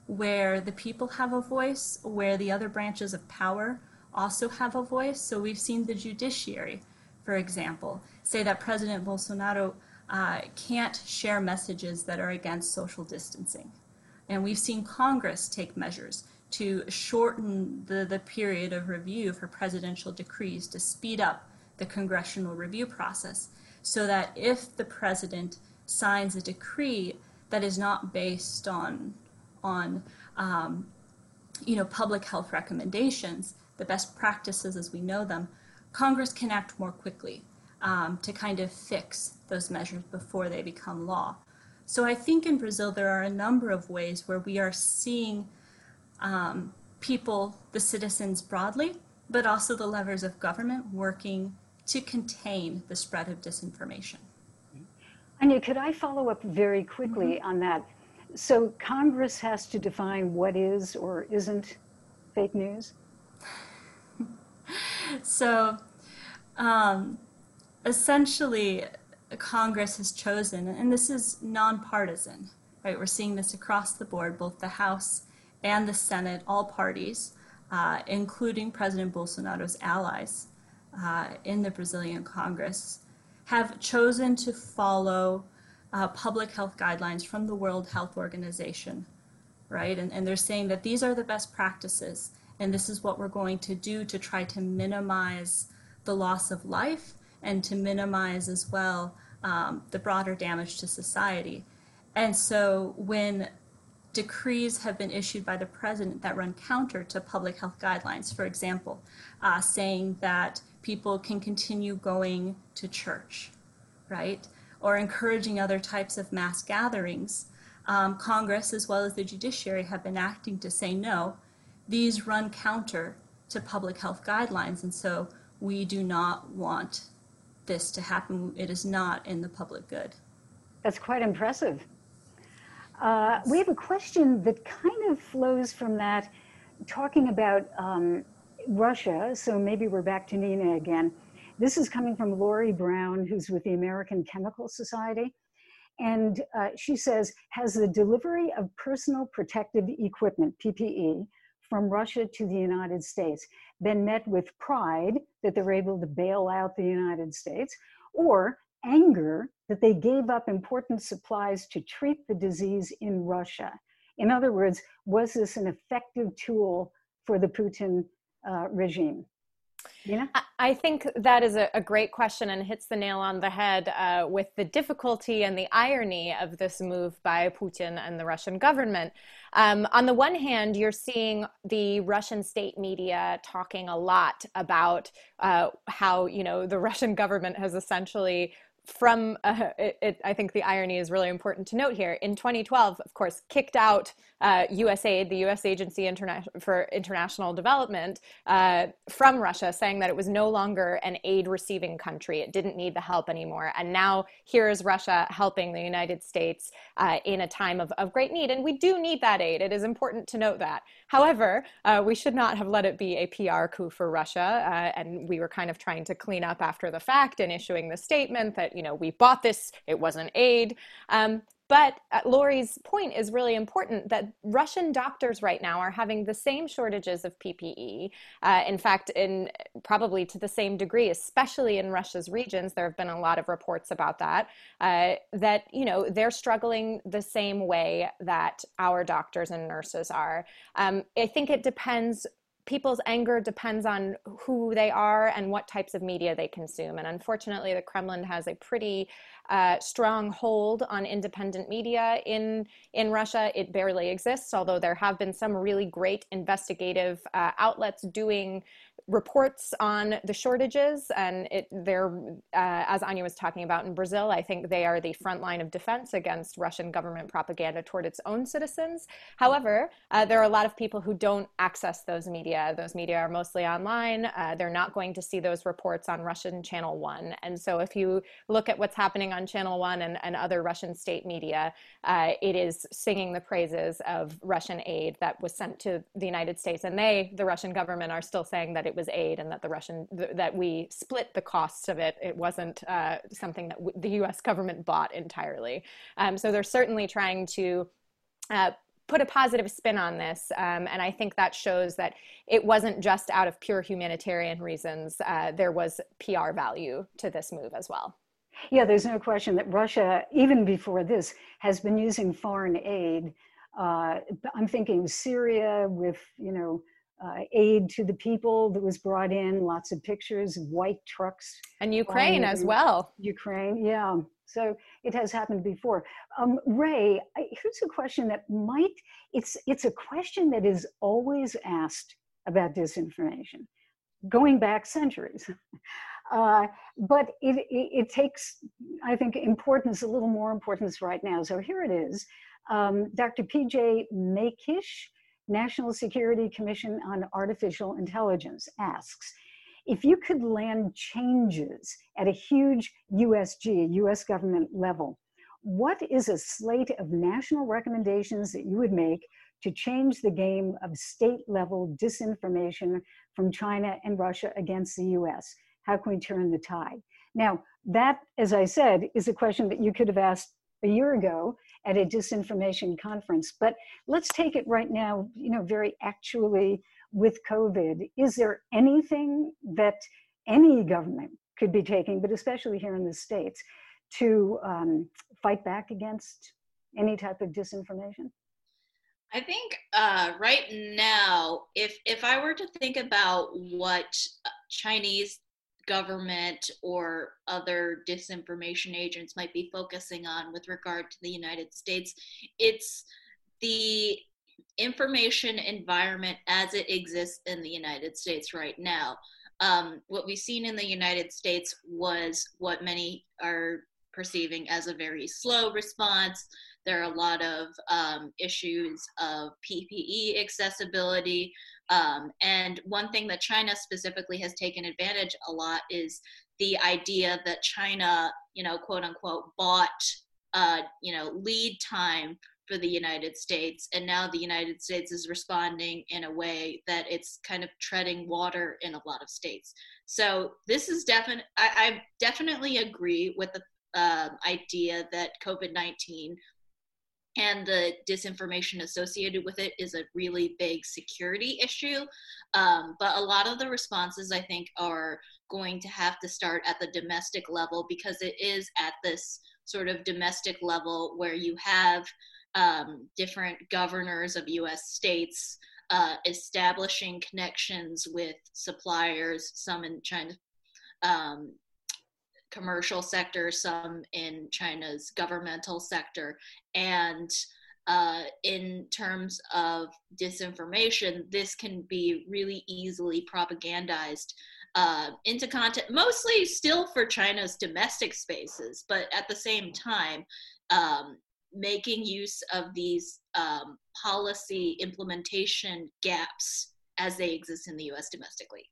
where the people have a voice, where the other branches of power also have a voice. So we've seen the judiciary, for example, say that President Bolsonaro uh, can't share messages that are against social distancing. And we've seen Congress take measures to shorten the, the period of review for presidential decrees to speed up the congressional review process so that if the president signs a decree that is not based on on um, you know public health recommendations the best practices as we know them congress can act more quickly um, to kind of fix those measures before they become law. So i think in brazil there are a number of ways where we are seeing um, people the citizens broadly but also the levers of government working to contain the spread of disinformation. Anya, could I follow up very quickly mm-hmm. on that? So Congress has to define what is or isn't fake news? so um, essentially, Congress has chosen, and this is nonpartisan, right? We're seeing this across the board, both the House and the Senate, all parties, uh, including President Bolsonaro's allies, uh, in the Brazilian Congress have chosen to follow uh, public health guidelines from the World Health Organization, right? And, and they're saying that these are the best practices, and this is what we're going to do to try to minimize the loss of life and to minimize as well um, the broader damage to society. And so when decrees have been issued by the president that run counter to public health guidelines, for example, uh, saying that people can continue going to church, right? Or encouraging other types of mass gatherings. Um, Congress, as well as the judiciary, have been acting to say no, these run counter to public health guidelines, and so we do not want this to happen. It is not in the public good. That's quite impressive. Uh, we have a question that kind of flows from that, talking about um, Russia, so maybe we're back to Nina again. This is coming from Lori Brown, who's with the American Chemical Society. And uh, she says, has the delivery of personal protective equipment, PPE, from Russia to the United States been met with pride that they're able to bail out the United States, or anger that they gave up important supplies to treat the disease in Russia? In other words, was this an effective tool for the Putin uh, regime? Yeah. I think that is a, great question and hits the nail on the head uh, with the difficulty and the irony of this move by Putin and the Russian government. Um, on the one hand, you're seeing the Russian state media talking a lot about uh, how you know the Russian government has essentially from uh, it, it, I think the irony is really important to note here. In 2012, of course, kicked out uh, USAID, the U.S. Agency Interna- for International Development, uh, from Russia, saying that it was no longer an aid-receiving country. It didn't need the help anymore. And now here is Russia helping the United States uh, in a time of, of great need. And we do need that aid. It is important to note that. However, uh, we should not have let it be a PR coup for Russia. Uh, and we were kind of trying to clean up after the fact and issuing the statement that, you know, we bought this, it wasn't aid. Um, but uh, Lori's point is really important that Russian doctors right now are having the same shortages of PPE. Uh, in fact, in probably to the same degree, especially in Russia's regions, there have been a lot of reports about that. Uh, that you know they're struggling the same way that our doctors and nurses are. Um, I think it depends people's anger depends on who they are and what types of media they consume. And unfortunately, the Kremlin has a pretty uh, strong hold on independent media in in Russia. It barely exists, although there have been some really great investigative uh, outlets doing reports on the shortages. And it they're uh, as anya was talking about in brazil i think they are the front line of defense against russian government propaganda toward its own citizens. However uh, there are a lot of people who don't access those media. Those media are mostly online. Uh, they're not going to see those reports on russian channel one. And so if you look at what's happening on channel one and, and other russian state media uh, it is singing the praises of russian aid that was sent to the united states and they the russian government are still saying that it was aid and that the Russian that we split the costs of it. It wasn't uh, something that w- the U.S. government bought entirely. Um, so they're certainly trying to. Uh, put a positive spin on this. Um, and I think that shows that it wasn't just out of pure humanitarian reasons. Uh, there was PR value to this move as well. Yeah, there's no question that Russia, even before this, has been using foreign aid. Uh, I'm thinking Syria with, you know, uh, aid to the people that was brought in, lots of pictures white trucks. And Ukraine as well. Ukraine, yeah. So it has happened before. Um, Rui, I, here's a question that might, it's, it's a question that is always asked about disinformation, going back centuries. Uh, but it, it, it, takes, I think, importance, a little more importance right now. So here it is. Um, Dr. PJ Maykish National Security Commission on Artificial Intelligence asks if you could land changes at a huge USG, US government level, what is a slate of national recommendations that you would make to change the game of state level disinformation from China and Russia against the US? How can we turn the tide? Now, that, as I said, is a question that you could have asked a year ago at a disinformation conference. But let's take it right now, you know, very actually with COVID. Is there anything that any government could be taking, but especially here in the States, to um, fight back against any type of disinformation? I think uh, right now, if if I were to think about what Chinese government or other disinformation agents might be focusing on with regard to the United States. It's the information environment as it exists in the United States right now. Um, what we've seen in the United States was what many are perceiving as a very slow response. There are a lot of um, issues of PPE accessibility. Um, and one thing that China specifically has taken advantage a lot is the idea that China, you know, quote unquote, bought, uh, you know, lead time for the United States. And now the United States is responding in a way that it's kind of treading water in a lot of states. So this is definite. I, definitely agree with the um, idea that COVID 19 and the disinformation associated with it is a really big security issue. Um, but a lot of the responses, I think, are going to have to start at the domestic level because it is at this sort of domestic level where you have um, different governors of US states uh, establishing connections with suppliers, some in China. Um, commercial sector, some in China's governmental sector. And uh, in terms of disinformation, this can be really easily propagandized uh, into content, mostly still for China's domestic spaces, but at the same time, um, making use of these um, policy implementation gaps as they exist in the US domestically.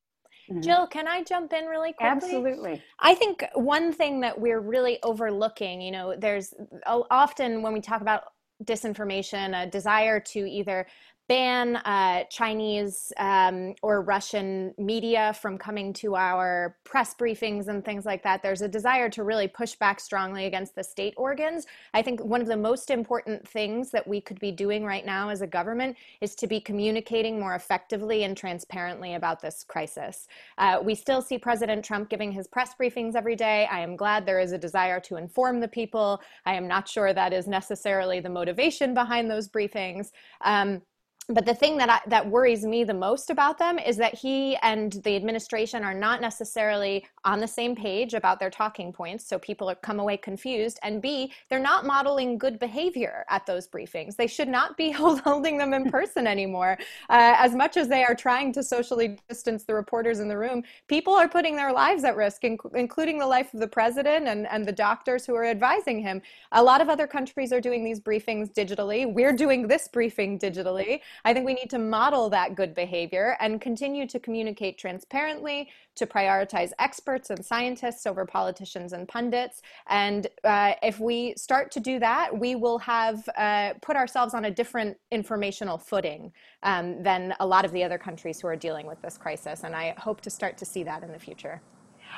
Mm-hmm. Jill, can I jump in really quickly? Absolutely. I think one thing that we're really overlooking, you know, there's often when we talk about disinformation, a desire to either ban uh, Chinese um, or Russian media from coming to our press briefings and things like that. There's a desire to really push back strongly against the state organs. I think one of the most important things that we could be doing right now as a government is to be communicating more effectively and transparently about this crisis. Uh, we still see President Trump giving his press briefings every day. I am glad there is a desire to inform the people. I am not sure that is necessarily the motivation behind those briefings. Um, but the thing that I, that worries me the most about them is that he and the administration are not necessarily on the same page about their talking points. So people are, come away confused. And b they're not modeling good behavior at those briefings. They should not be holding them in person anymore. Uh, as much as they are trying to socially distance the reporters in the room people are putting their lives at risk inc- including the life of the president and, and the doctors who are advising him. A lot of other countries are doing these briefings digitally. We're doing this briefing digitally I think we need to model that good behavior and continue to communicate transparently, to prioritize experts and scientists over politicians and pundits. And uh, if we start to do that, we will have uh, put ourselves on a different informational footing um, than a lot of the other countries who are dealing with this crisis. And I hope to start to see that in the future.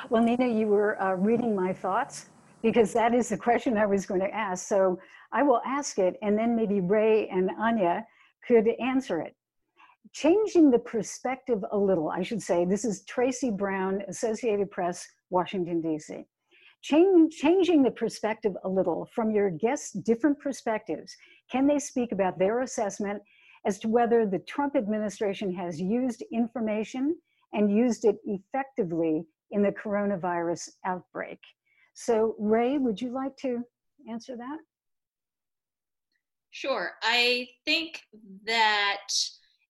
Well, Nina, you were uh, reading my thoughts because that is the question I was going to ask. So I will ask it, and then maybe Rui and Anya could answer it. Changing the perspective a little, I should say, this is Tracy Brown, Associated Press, Washington, D.C. Changing the perspective a little from your guests' different perspectives, can they speak about their assessment as to whether the Trump administration has used information and used it effectively in the coronavirus outbreak? So, Rui, would you like to answer that? Sure. I think that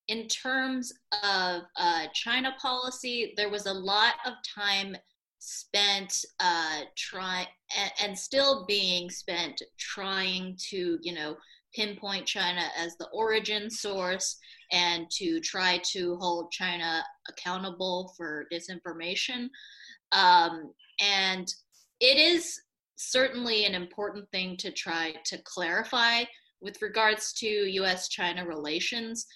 in terms of uh, China policy, there was a lot of time spent uh, trying and, and still being spent trying to, you know, pinpoint China as the origin source and to try to hold China accountable for disinformation. Um, and it is certainly an important thing to try to clarify with regards to US China relations,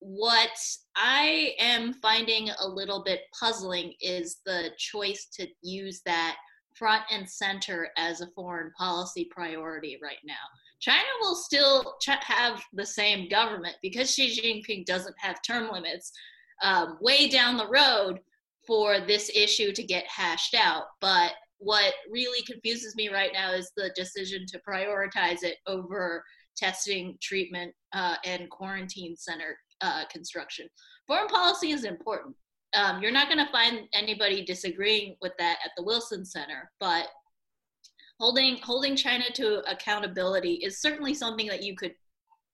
what I am finding a little bit puzzling is the choice to use that front and center as a foreign policy priority right now. China will still ch- have the same government because Xi Jinping doesn't have term limits um, way down the road for this issue to get hashed out. But what really confuses me right now is the decision to prioritize it over testing, treatment, uh, and quarantine center uh, construction. Foreign policy is important. Um, you're not going to find anybody disagreeing with that at the Wilson Center, but holding holding China to accountability is certainly something that you could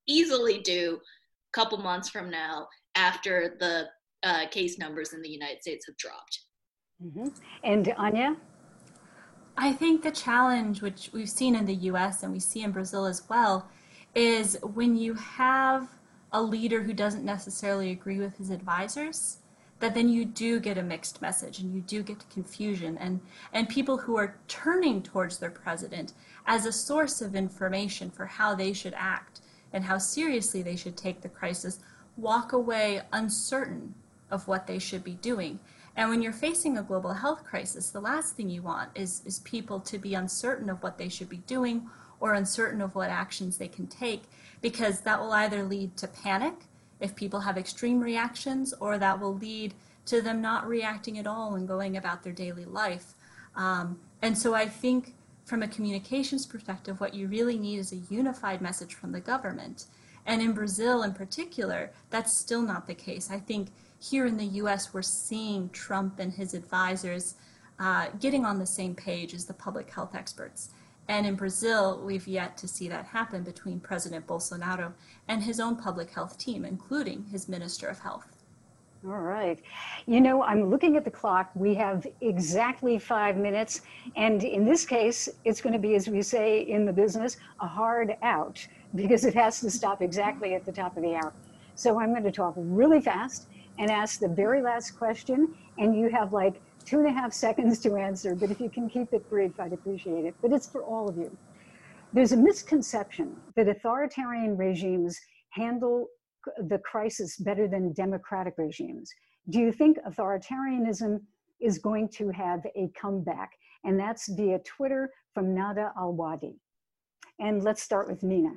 easily do a couple months from now after the uh, case numbers in the United States have dropped. Mm-hmm. And Anya? I think the challenge, which we've seen in the US and we see in Brazil as well, is when you have a leader who doesn't necessarily agree with his advisors that then you do get a mixed message and you do get confusion and and people who are turning towards their president as a source of information for how they should act and how seriously they should take the crisis walk away uncertain of what they should be doing. And when you're facing a global health crisis, the last thing you want is, is people to be uncertain of what they should be doing or uncertain of what actions they can take, because that will either lead to panic if people have extreme reactions, or that will lead to them not reacting at all and going about their daily life. Um, and so I think from a communications perspective, what you really need is a unified message from the government. And in Brazil in particular, that's still not the case. I think here in the US, we're seeing Trump and his advisors uh, getting on the same page as the public health experts. And in Brazil, we've yet to see that happen between President Bolsonaro and his own public health team, including his Minister of Health. All right. You know, I'm looking at the clock. We have exactly five minutes. And in this case, it's going to be, as we say in the business, a hard out because it has to stop exactly at the top of the hour. So I'm going to talk really fast and ask the very last question. And you have like two and a half seconds to answer. But if you can keep it brief, I'd appreciate it. But it's for all of you. There's a misconception that authoritarian regimes handle the crisis better than democratic regimes. Do you think authoritarianism is going to have a comeback? And that's via Twitter from Nada Alwadi. And let's start with Nina.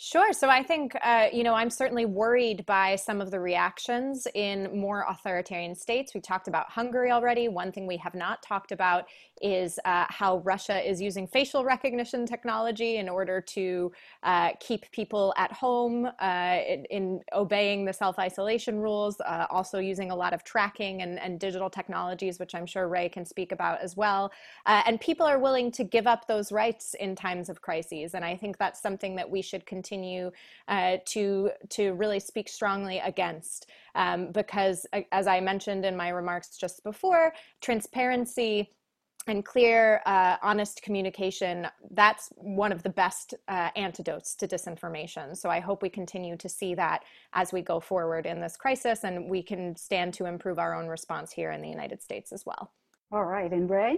Sure. So I think, uh, you know, I'm certainly worried by some of the reactions in more authoritarian states. We talked about Hungary already. One thing we have not talked about is uh, how Russia is using facial recognition technology in order to uh, keep people at home uh, in, in, obeying the self isolation rules, uh, also using a lot of tracking and, and, digital technologies, which I'm sure Rui can speak about as well. Uh, and people are willing to give up those rights in times of crises. And I think that's something that we should continue uh, to, to really speak strongly against. Um, because, as I mentioned in my remarks just before, transparency and clear, uh, honest communication, that's one of the best uh, antidotes to disinformation. So I hope we continue to see that as we go forward in this crisis and we can stand to improve our own response here in the United States as well. All right. And Rui?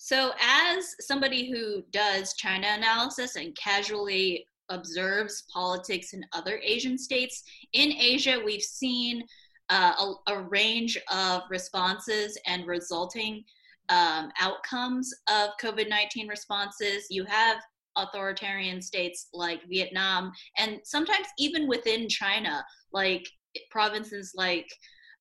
So, as somebody who does China analysis and casually observes politics in other Asian states, in Asia, we've seen uh, a, a range of responses and resulting um, outcomes of COVID 19 responses. You have authoritarian states like Vietnam, and sometimes even within China, like provinces like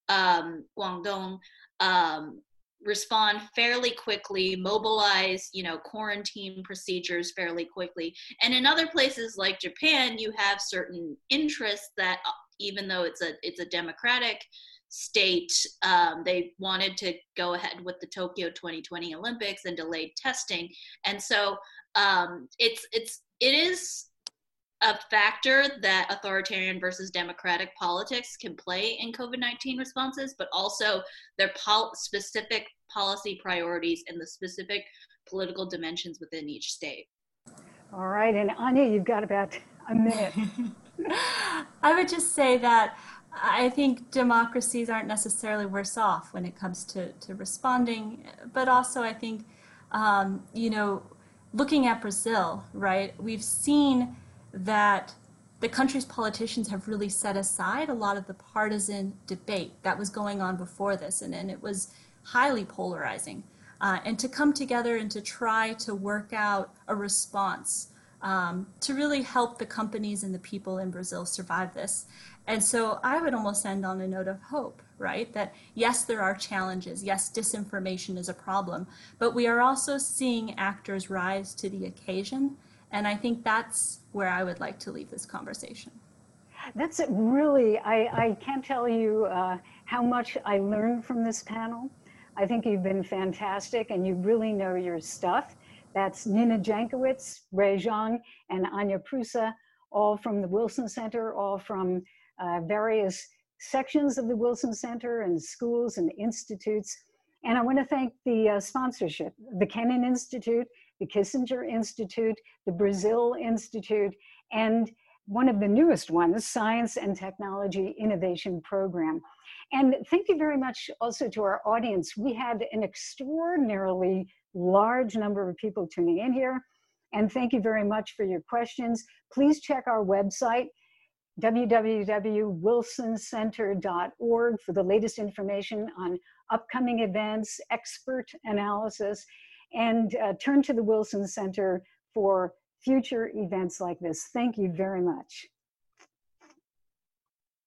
um, Guangdong. Um, respond fairly quickly mobilize you know quarantine procedures fairly quickly. And in other places like japan you have certain interests that even though it's a it's a democratic state um, they wanted to go ahead with the tokyo 2020 olympics and delayed testing. And so um, it's it's it is a factor that authoritarian versus democratic politics can play in covid-19 responses but also their pol- specific policy priorities and the specific political dimensions within each state. All right and anya you've got about a minute. I would just say that I think democracies aren't necessarily worse off when it comes to, to responding, but also I think, um, you know, looking at Brazil, right, we've seen that the country's politicians have really set aside a lot of the partisan debate that was going on before this, and, and it was highly polarizing. Uh, and to come together and to try to work out a response um, to really help the companies and the people in Brazil survive this. And so I would almost end on a note of hope, right? That yes, there are challenges. Yes, disinformation is a problem, but we are also seeing actors rise to the occasion. And I think that's where I would like to leave this conversation. That's really, I, I can't tell you uh, how much I learned from this panel. I think you've been fantastic and you really know your stuff. That's Nina Jankowicz, Rui Zhong, and Anya Prusa, all from the Wilson Center, all from uh, various sections of the Wilson Center and schools and institutes. And I want to thank the uh, sponsorship, the Kennan Institute, the Kissinger Institute, the Brazil Institute, and one of the newest ones, Science and Technology Innovation Program. And thank you very much also to our audience. We had an extraordinarily large number of people tuning in here. And thank you very much for your questions. Please check our website, www.wilsoncenter.org for the latest information on upcoming events, expert analysis, and uh, turn to the Wilson Center for future events like this. Thank you very much.